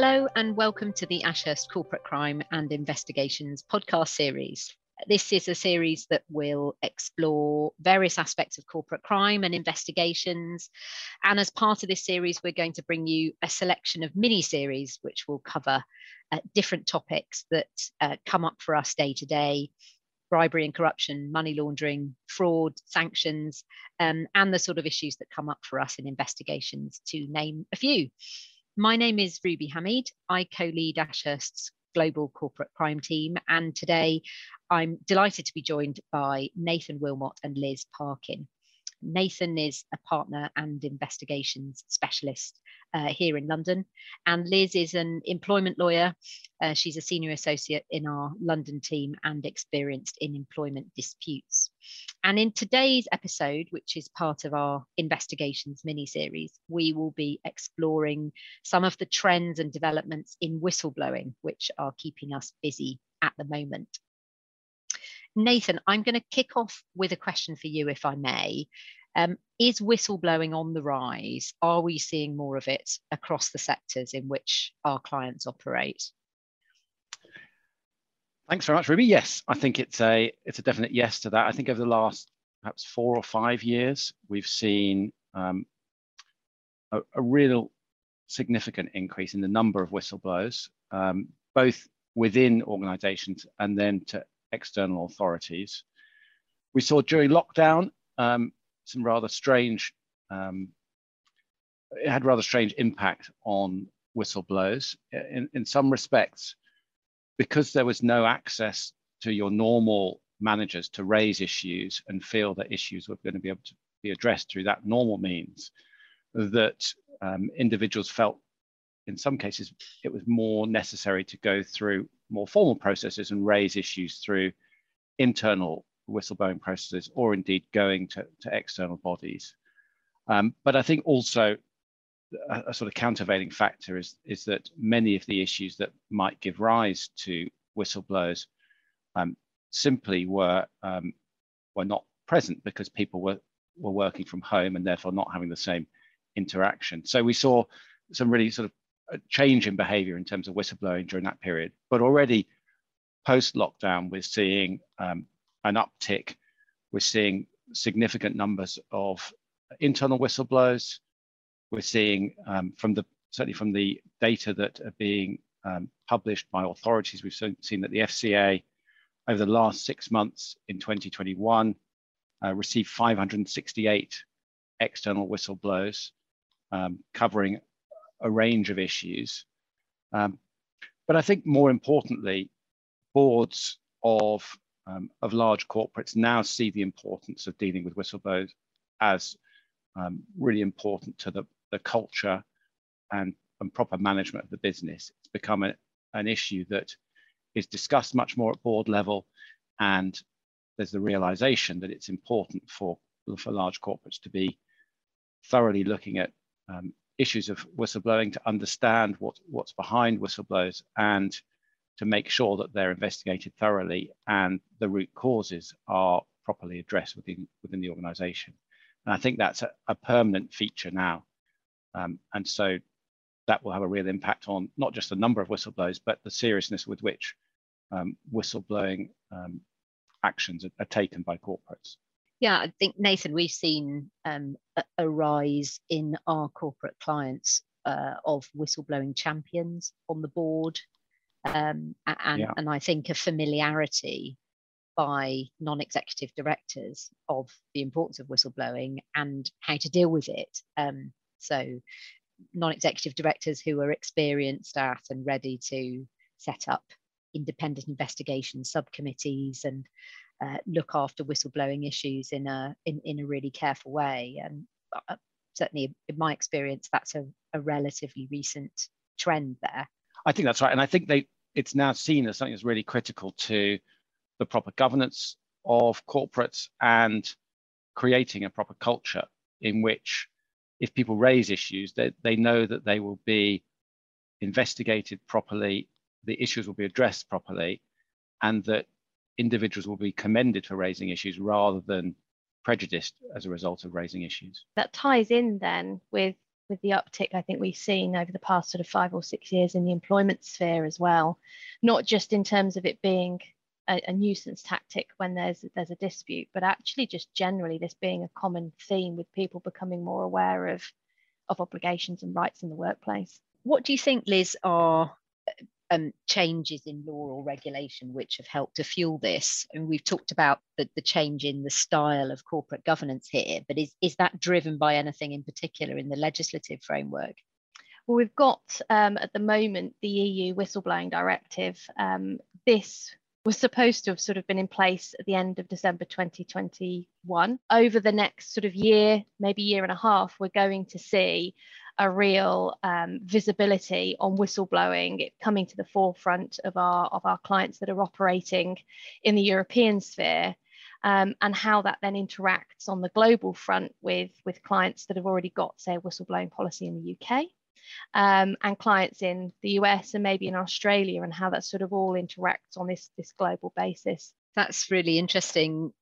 Hello, and welcome to the Ashurst Corporate Crime and Investigations podcast series. This is a series that will explore various aspects of corporate crime and investigations. And as part of this series, we're going to bring you a selection of mini series which will cover uh, different topics that uh, come up for us day to day bribery and corruption, money laundering, fraud, sanctions, um, and the sort of issues that come up for us in investigations, to name a few. My name is Ruby Hamid. I co lead Ashurst's global corporate crime team. And today I'm delighted to be joined by Nathan Willmott and Liz Parkin. Nathan is a partner and investigations specialist uh, here in London. And Liz is an employment lawyer. Uh, she's a senior associate in our London team and experienced in employment disputes. And in today's episode, which is part of our investigations mini series, we will be exploring some of the trends and developments in whistleblowing, which are keeping us busy at the moment. Nathan, I'm going to kick off with a question for you, if I may. Um, is whistleblowing on the rise? Are we seeing more of it across the sectors in which our clients operate? Thanks very much, Ruby. Yes, I think it's a it's a definite yes to that. I think over the last perhaps four or five years, we've seen um, a, a, real significant increase in the number of whistleblowers, um, both within organisations and then to external authorities. We saw during lockdown um, some rather strange, um, it had rather strange impact on whistleblowers. In, in some respects, because there was no access to your normal managers to raise issues and feel that issues were going to be able to be addressed through that normal means, that um, individuals felt in some cases it was more necessary to go through more formal processes and raise issues through internal whistleblowing processes or indeed going to, to external bodies. Um, but I think also a, a, sort of countervailing factor is, is that many of the issues that might give rise to whistleblowers um, simply were, um, were not present because people were, were working from home and therefore not having the same interaction. So we saw some really sort of change in behavior in terms of whistleblowing during that period. But already post lockdown, we're seeing um, an uptick. We're seeing significant numbers of internal whistleblowers. We're seeing um, from the certainly from the data that are being um, published by authorities, we've seen that the FCA over the last six months in 2021 uh, received 568 external whistleblowers um, covering a range of issues. Um, but I think more importantly, boards of um, of large corporates now see the importance of dealing with whistleblowers as um, really important to the, the culture and, and proper management of the business. It's become a, an issue that is discussed much more at board level and there's the realization that it's important for, for large corporates to be thoroughly looking at um, issues of whistleblowing to understand what, what's behind whistleblowers and to make sure that they're investigated thoroughly and the root causes are properly addressed within, within the organization. And I think that's a, a permanent feature now. Um, and so that will have a real impact on not just the number of whistleblowers, but the seriousness with which um, whistleblowing um, actions are, are, taken by corporates. Yeah, I think, Nathan, we've seen um, a, a, rise in our corporate clients uh, of whistleblowing champions on the board um, and, yeah. and I think a familiarity by non-executive directors of the importance of whistleblowing and how to deal with it. Um, so non-executive directors who are experienced at and ready to set up independent investigation subcommittees and uh, look after whistleblowing issues in a in, in a really careful way. And uh, certainly, in my experience, that's a, a relatively recent trend there. I think that's right, and I think they it's now seen as something that's really critical to the proper governance of corporates and creating a proper culture in which if people raise issues they, they know that they will be investigated properly the issues will be addressed properly and that individuals will be commended for raising issues rather than prejudiced as a result of raising issues that ties in then with with the uptick I think we've seen over the past sort of five or six years in the employment sphere as well, not just in terms of it being a, a, nuisance tactic when there's there's a dispute, but actually just generally this being a common theme with people becoming more aware of of obligations and rights in the workplace. What do you think, Liz, are um, changes in law or regulation which have helped to fuel this? And we've talked about the, the change in the style of corporate governance here, but is, is that driven by anything in particular in the legislative framework? Well, we've got um, at the moment the EU whistleblowing directive. Um, this was supposed to have sort of been in place at the end of December 2021. Over the next sort of year, maybe year and a half, we're going to see a real um, visibility on whistleblowing coming to the forefront of our of our clients that are operating in the European sphere. Um, and how that then interacts on the global front with, with clients that have already got, say, a whistleblowing policy in the UK um, and clients in the US and maybe in Australia, and how that sort of all interacts on this, this global basis. That's really interesting.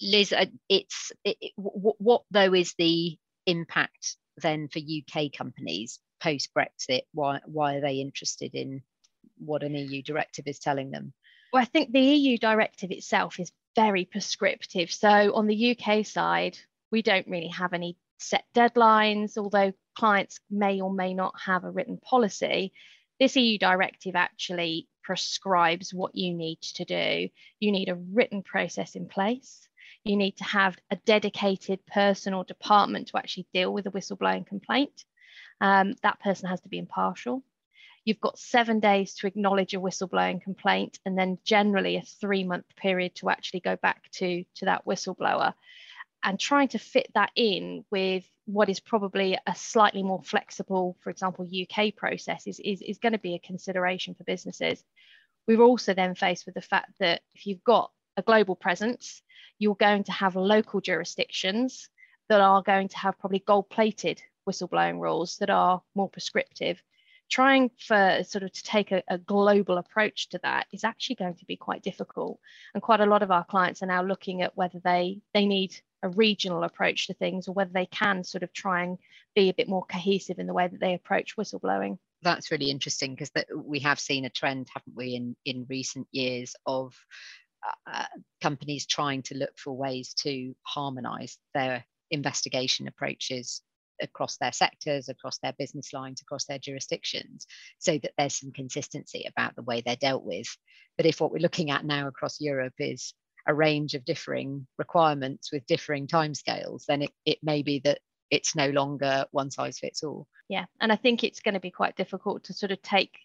Liz, uh, it's it, what, what though is the impact then for UK companies post Brexit? Why why are they interested in what an EU directive is telling them? Well, I think the EU directive itself is very prescriptive. So on the UK side, we don't really have any set deadlines, although clients may or may not have a written policy. This EU directive actually prescribes what you need to do. You need a written process in place. You need to have a dedicated person or department to actually deal with a whistleblowing complaint. Um, that person has to be impartial. You've got seven days to acknowledge a whistleblowing complaint, and then generally a three month period to actually go back to, to that whistleblower. And trying to fit that in with what is probably a slightly more flexible, for example, UK process is, is, is going to be a consideration for businesses. We're also then faced with the fact that if you've got a global presence, you're going to have local jurisdictions that are going to have probably gold plated whistleblowing rules that are more prescriptive. Trying for sort of to take a, a, global approach to that is actually going to be quite difficult. And quite a lot of our clients are now looking at whether they, they need a regional approach to things or whether they can sort of try and be a bit more cohesive in the way that they approach whistleblowing that's really interesting because we have seen a trend haven't we in in recent years of uh, companies trying to look for ways to harmonize their investigation approaches across their sectors, across their business lines, across their jurisdictions, so that there's some consistency about the way they're dealt with. But if what we're looking at now across Europe is a range of differing requirements with differing timescales, then it, it may be that it's no longer one size fits all. Yeah, and I think it's going to be quite difficult to sort of take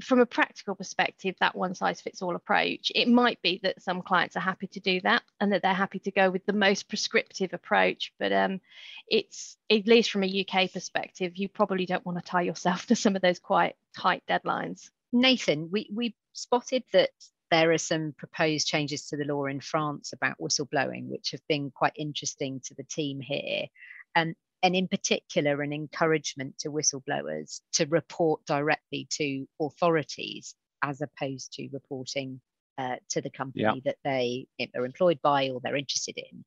from a practical perspective, that one size fits all approach, it might be that some clients are happy to do that and that they're happy to go with the most prescriptive approach. But um, it's, at least from a UK perspective, you probably don't want to tie yourself to some of those quite tight deadlines. Nathan, we, we spotted that there are some proposed changes to the law in France about whistleblowing, which have been quite interesting to the team here. And, and in particular, an encouragement to whistleblowers to report directly to authorities as opposed to reporting uh, to the company yeah. that they are employed by or they're interested in.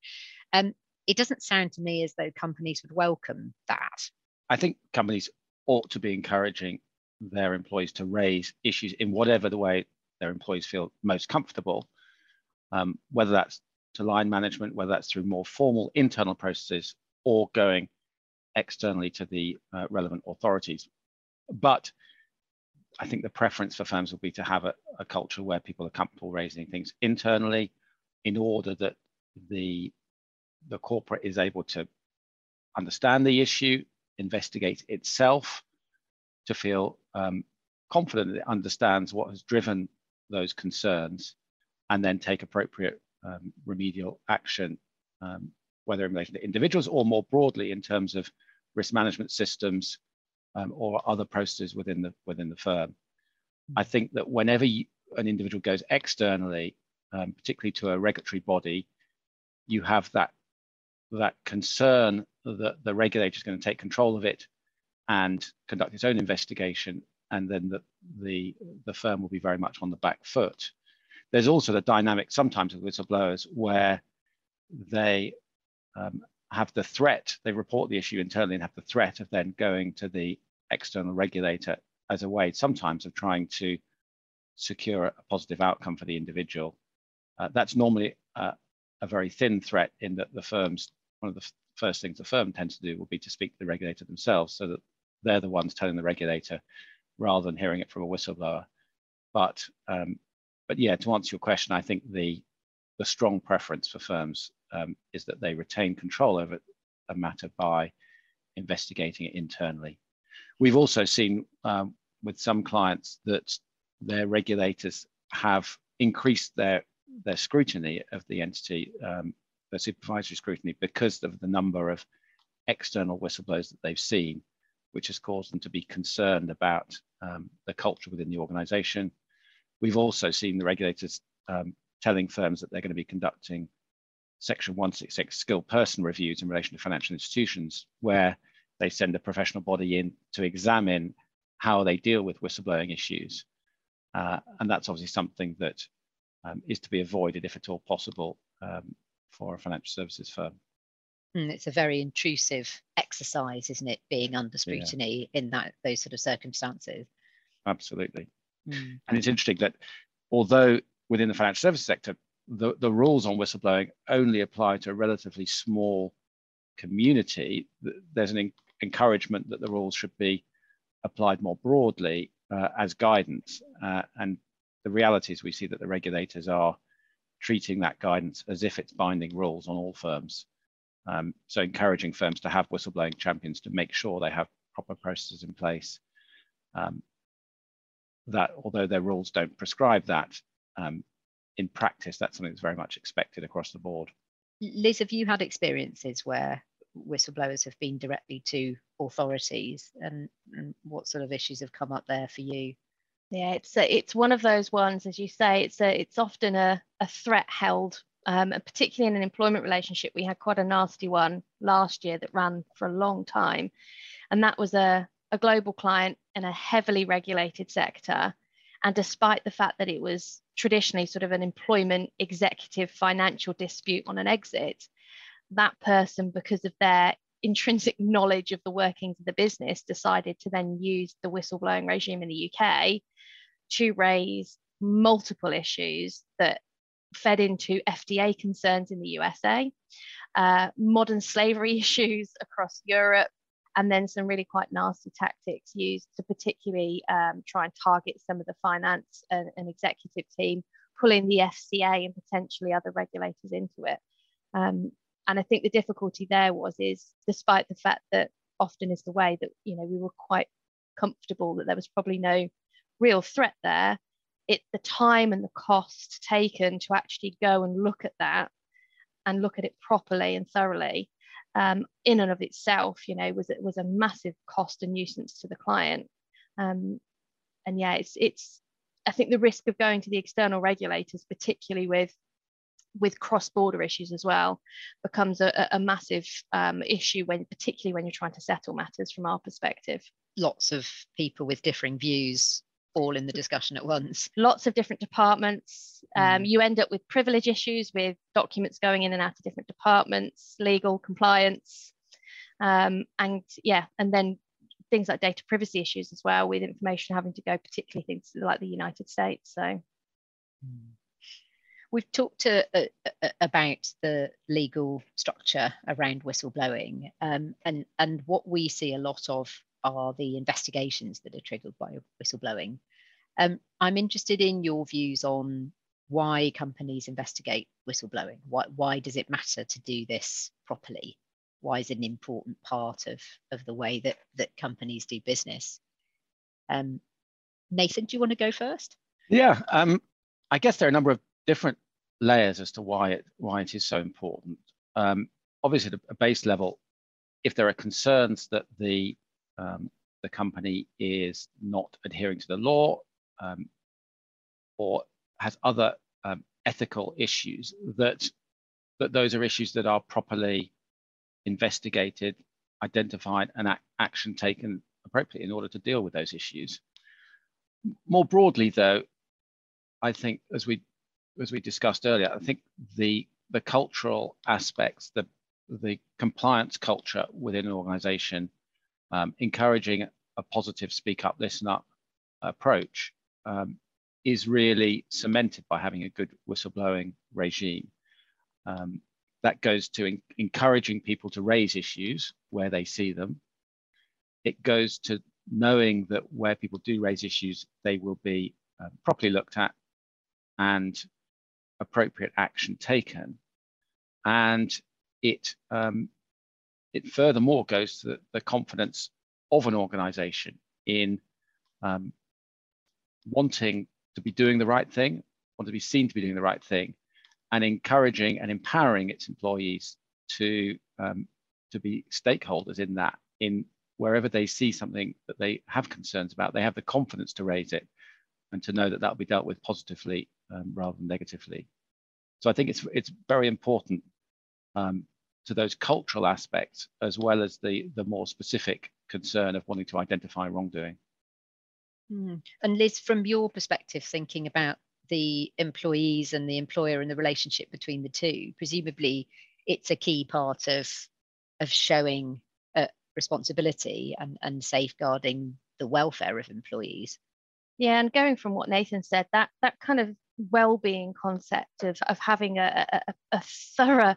Um, it doesn't sound to me as though companies would welcome that. I think companies ought to be encouraging their employees to raise issues in whatever the way their employees feel most comfortable, um, whether that's to line management, whether that's through more formal internal processes or going externally to the uh, relevant authorities. But I think the preference for firms will be to have a, a, culture where people are comfortable raising things internally in order that the, the corporate is able to understand the issue, investigate itself, to feel um, confident that it understands what has driven those concerns and then take appropriate um, remedial action, um, whether in relation to individuals or more broadly in terms of risk management systems um, or other processes within the within the firm. I think that whenever you, an individual goes externally, um, particularly to a regulatory body, you have that that concern that the regulator is going to take control of it and conduct its own investigation and then the, the, the firm will be very much on the back foot. There's also the dynamic sometimes with whistleblowers where they um, have the threat, they report the issue internally and have the threat of then going to the external regulator as a way sometimes of trying to secure a positive outcome for the individual. Uh, that's normally uh, a very thin threat in that the firms, one of the first things the firm tends to do will be to speak to the regulator themselves so that they're the ones telling the regulator rather than hearing it from a whistleblower. But um, but yeah, to answer your question, I think the the strong preference for firms um, is that they retain control over a matter by investigating it internally. We've also seen um, with some clients that their regulators have increased their their scrutiny of the entity, um, their supervisory scrutiny, because of the number of external whistleblowers that they've seen, which has caused them to be concerned about um, the culture within the organization. We've also seen the regulators um, telling firms that they're going to be conducting Section 166 skilled person reviews in relation to financial institutions, where they send a professional body in to examine how they deal with whistleblowing issues. Uh, and that's obviously something that um, is to be avoided if at all possible um, for a financial services firm. Mm, it's a very intrusive exercise, isn't it, being under scrutiny yeah. in that those sort of circumstances? Absolutely. Mm. And it's interesting that although within the financial services sector, the, the rules on whistleblowing only apply to a relatively small community, there's an encouragement that the rules should be applied more broadly uh, as guidance. Uh, and the reality is we see that the regulators are treating that guidance as if it's binding rules on all firms. Um, so encouraging firms to have whistleblowing champions to make sure they have proper processes in place. Um, that although their rules don't prescribe that, um, in practice, that's something that's very much expected across the board. Liz, have you had experiences where whistleblowers have been directly to authorities and, and what sort of issues have come up there for you? Yeah, it's a, it's one of those ones, as you say, it's a, it's often a, a threat held, um, and particularly in an employment relationship. We had quite a nasty one last year that ran for a long time, and that was a, a global client in a heavily regulated sector. And despite the fact that it was traditionally sort of an employment executive financial dispute on an exit, that person, because of their intrinsic knowledge of the workings of the business, decided to then use the whistleblowing regime in the UK to raise multiple issues that fed into FDA concerns in the USA, uh, modern slavery issues across Europe, and then some really quite nasty tactics used to particularly um, try and target some of the finance and, and, executive team, pulling the FCA and potentially other regulators into it. Um, and I think the difficulty there was is despite the fact that often is the way that you know we were quite comfortable that there was probably no real threat there, it the time and the cost taken to actually go and look at that and look at it properly and thoroughly um, in and of itself, you know, was was a massive cost and nuisance to the client. Um, and yeah, it's it's I think the risk of going to the external regulators, particularly with with cross-border issues as well, becomes a, a massive um, issue when, particularly when you're trying to settle matters from our perspective. Lots of people with differing views all in the discussion at once. Lots of different departments. Um, mm. You end up with privilege issues with documents going in and out of different departments, legal compliance, um, and yeah, and then things like data privacy issues as well, with information having to go, particularly things like the United States. So. Mm. We've talked uh, uh, about the legal structure around whistleblowing, um, and and what we see a lot of are the investigations that are triggered by whistleblowing. Um, I'm interested in your views on why companies investigate whistleblowing. Why, why does it matter to do this properly? Why is it an important part of, of the way that, that companies do business? Um, Nathan, do you want to go first? Yeah, um, I guess there are a number of different layers as to why it why it is so important. Um, obviously, at a base level, if there are concerns that the um, the company is not adhering to the law um, or has other um, ethical issues that that those are issues that are properly investigated, identified, and ac action taken appropriately in order to deal with those issues. More broadly, though, I think as we as we discussed earlier, I think the the cultural aspects, the the compliance culture within an organization, um, encouraging a positive speak up, listen up approach um, is really cemented by having a good whistleblowing regime. Um, that goes to in, encouraging people to raise issues where they see them. It goes to knowing that where people do raise issues, they will be uh, properly looked at and appropriate action taken. And it, um, it furthermore goes to the, the, confidence of an organization in um, wanting to be doing the right thing, want to be seen to be doing the right thing, and encouraging and empowering its employees to um, to be stakeholders in that in wherever they see something that they have concerns about they have the confidence to raise it and to know that that will be dealt with positively um, rather than negatively. So i think it's it's very important um, to those cultural aspects as well as the the more specific concern of wanting to identify wrongdoing mm. and liz from your perspective thinking about the employees and the employer and the relationship between the two presumably it's a key part of of showing uh, responsibility and, and safeguarding the welfare of employees yeah and going from what nathan said that that kind of well-being concept of, of having a, a, a thorough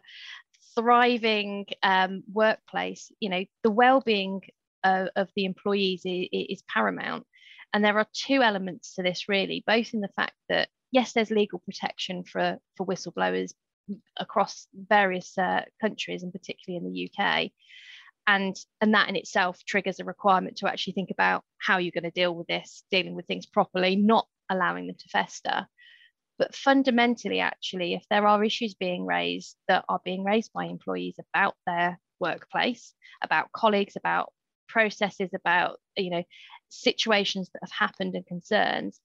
thriving um, workplace you know the well-being of, of the employees is, is paramount and there are two elements to this really both in the fact that yes, there's legal protection for, for whistleblowers across various uh, countries and particularly in the UK. And, and that in itself triggers a requirement to actually think about how you're going to deal with this, dealing with things properly, not allowing them to fester. But fundamentally, actually, if there are issues being raised that are being raised by employees about their workplace, about colleagues, about processes, about you know situations that have happened and concerns,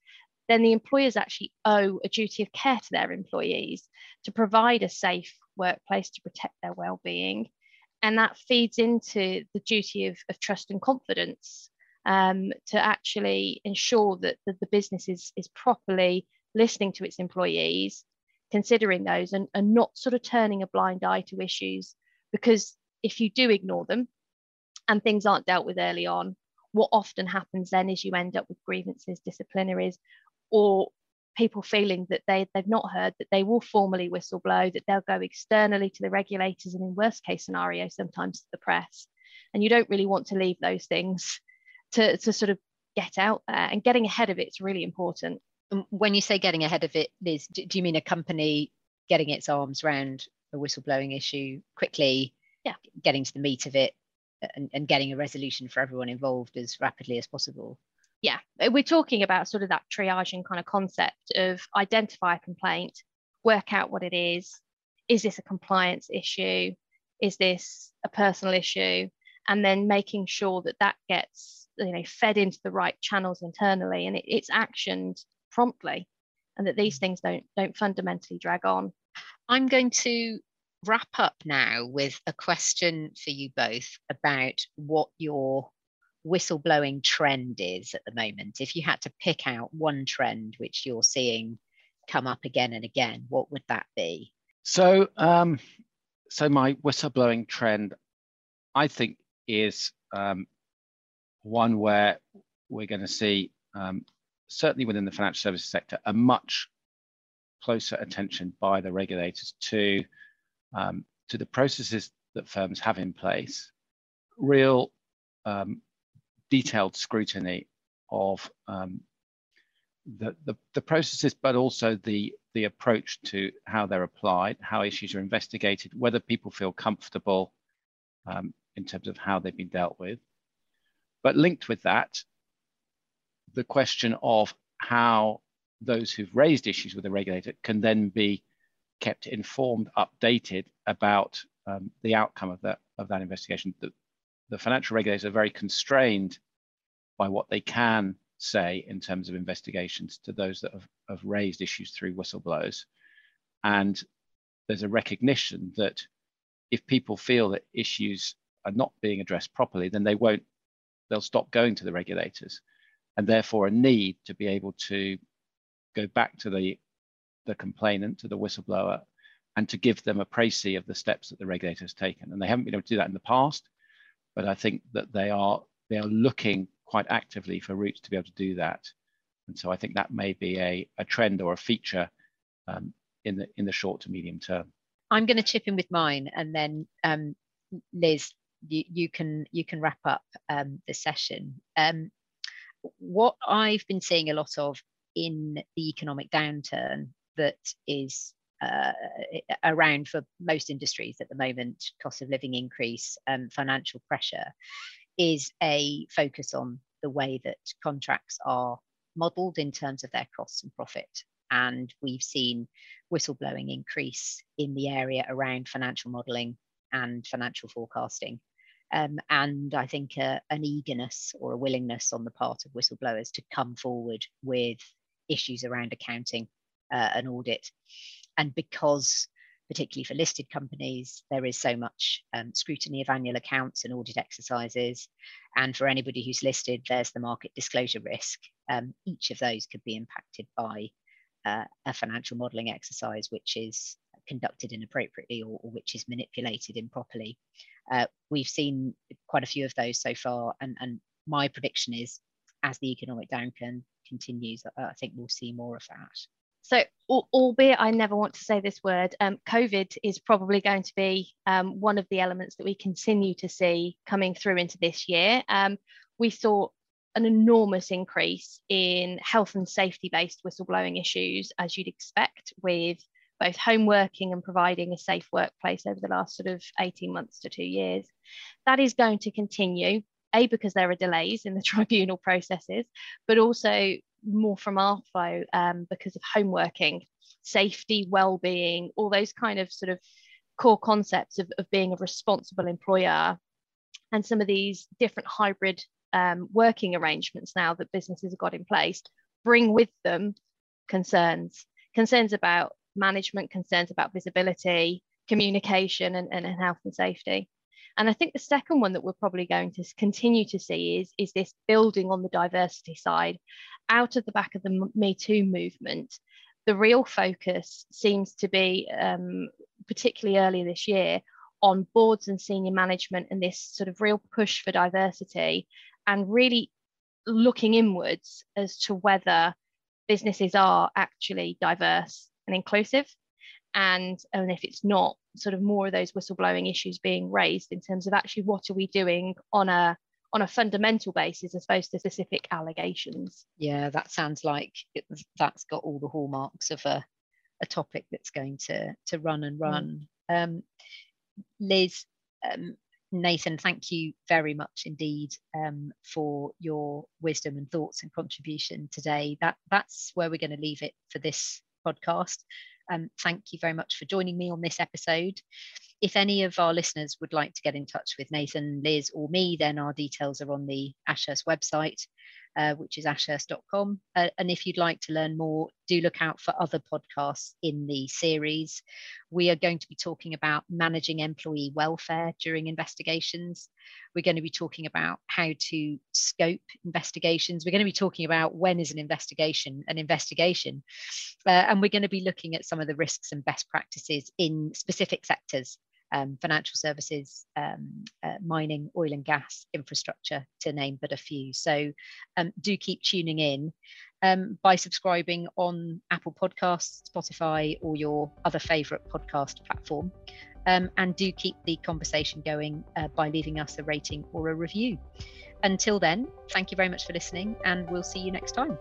then the employers actually owe a duty of care to their employees to provide a safe workplace to protect their well-being. And that feeds into the duty of, of trust and confidence um, to actually ensure that the, the business is, is properly listening to its employees considering those and, and not sort of turning a blind eye to issues. Because if you do ignore them and things aren't dealt with early on what often happens then is you end up with grievances disciplinaries or people feeling that they, they've not heard that they will formally whistleblow, that they'll go externally to the regulators and in worst case scenario, sometimes to the press. And you don't really want to leave those things to, to sort of get out there and getting ahead of it is really important. When you say getting ahead of it, Liz, do, do you mean a company getting its arms around a whistleblowing issue quickly, yeah. getting to the meat of it and, and getting a resolution for everyone involved as rapidly as possible? yeah, uh, we're talking about sort of that triaging kind of concept of identify a complaint, work out what it is. Is this a compliance issue? Is this a personal issue? And then making sure that that gets you know fed into the right channels internally and it, it's actioned promptly, and that these things don't don't fundamentally drag on. I'm going to wrap up now with a question for you both about what your whistleblowing trend is at the moment? If you had to pick out one trend which you're seeing come up again and again, what would that be? So, um, so my whistleblowing trend, I think, is um, one where we're going to see, um, certainly within the financial services sector, a much closer attention by the regulators to um, to the processes that firms have in place, real um, detailed scrutiny of um, the, the, the, processes, but also the, the approach to how they're applied, how issues are investigated, whether people feel comfortable um, in terms of how they've been dealt with. But linked with that, the question of how those who've raised issues with the regulator can then be kept informed, updated about um, the outcome of that of that investigation. The, the financial regulators are very constrained by what they can say in terms of investigations to those that have, have raised issues through whistleblowers. And there's a recognition that if people feel that issues are not being addressed properly, then they won't, they'll stop going to the regulators. And therefore a need to be able to go back to the, the complainant, to the whistleblower, and to give them a précis of the steps that the regulator has taken. And they haven't been able to do that in the past, but I think that they are they are looking quite actively for routes to be able to do that. And so I think that may be a, a trend or a feature um, in the in the short to medium term. I'm going to chip in with mine, and then um, Liz, you, you can you can wrap up um, the session. Um, what I've been seeing a lot of in the economic downturn that is uh, around for most industries at the moment, cost of living increase, um, financial pressure, is a focus on the way that contracts are modelled in terms of their costs and profit. And we've seen whistleblowing increase in the area around financial modelling and financial forecasting. Um, and I think uh, an eagerness or a willingness on the part of whistleblowers to come forward with issues around accounting uh, and audit. And because, particularly for listed companies, there is so much um, scrutiny of annual accounts and audit exercises. And for anybody who's listed, there's the market disclosure risk. Um, each of those could be impacted by uh, a financial modelling exercise, which is conducted inappropriately or, or which is manipulated improperly. Uh, we've seen quite a few of those so far, and, and my prediction is as the economic downturn continues, I think we'll see more of that. So, albeit I never want to say this word, um, COVID is probably going to be um, one of the elements that we continue to see coming through into this year. Um, we saw an enormous increase in health and safety based whistleblowing issues, as you'd expect, with both home working and providing a safe workplace over the last sort of 18 months to two years. That is going to continue, A, because there are delays in the tribunal processes, but also more from flow um, because of home working, safety, well-being, all those kind of sort of core concepts of, of being a responsible employer and some of these different hybrid um, working arrangements now that businesses have got in place bring with them concerns concerns about management concerns about visibility, communication, and, and health and safety. And I think the second one that we're probably going to continue to see is, is this building on the diversity side. Out of the back of the Me Too movement, the real focus seems to be, um, particularly earlier this year, on boards and senior management and this sort of real push for diversity and really looking inwards as to whether businesses are actually diverse and inclusive. And, and if it's not, sort of more of those whistleblowing issues being raised in terms of actually what are we doing on a on a fundamental basis as opposed to specific allegations. Yeah, that sounds like it, that's got all the hallmarks of a, a topic that's going to to run and mm. run. Mm. Um, Liz, um, Nathan, thank you very much indeed um, for your wisdom and thoughts and contribution today. That that's where we're going to leave it for this podcast. Um, thank you very much for joining me on this episode. If any of our listeners would like to get in touch with Nathan, Liz, or me, then our details are on the Ashurst website uh, which is ashurst.com. Uh, and if you'd like to learn more, do look out for other podcasts in the series. We are going to be talking about managing employee welfare during investigations. We're going to be talking about how to scope investigations. We're going to be talking about when is an investigation an investigation. Uh, and we're going to be looking at some of the risks and best practices in specific sectors um, financial services, um, uh, mining, oil and gas, infrastructure, to name but a few. So um, do keep tuning in um, by subscribing on Apple Podcasts, Spotify, or your other favourite podcast platform. Um, and do keep the conversation going uh, by leaving us a rating or a review. Until then, thank you very much for listening, and we'll see you next time.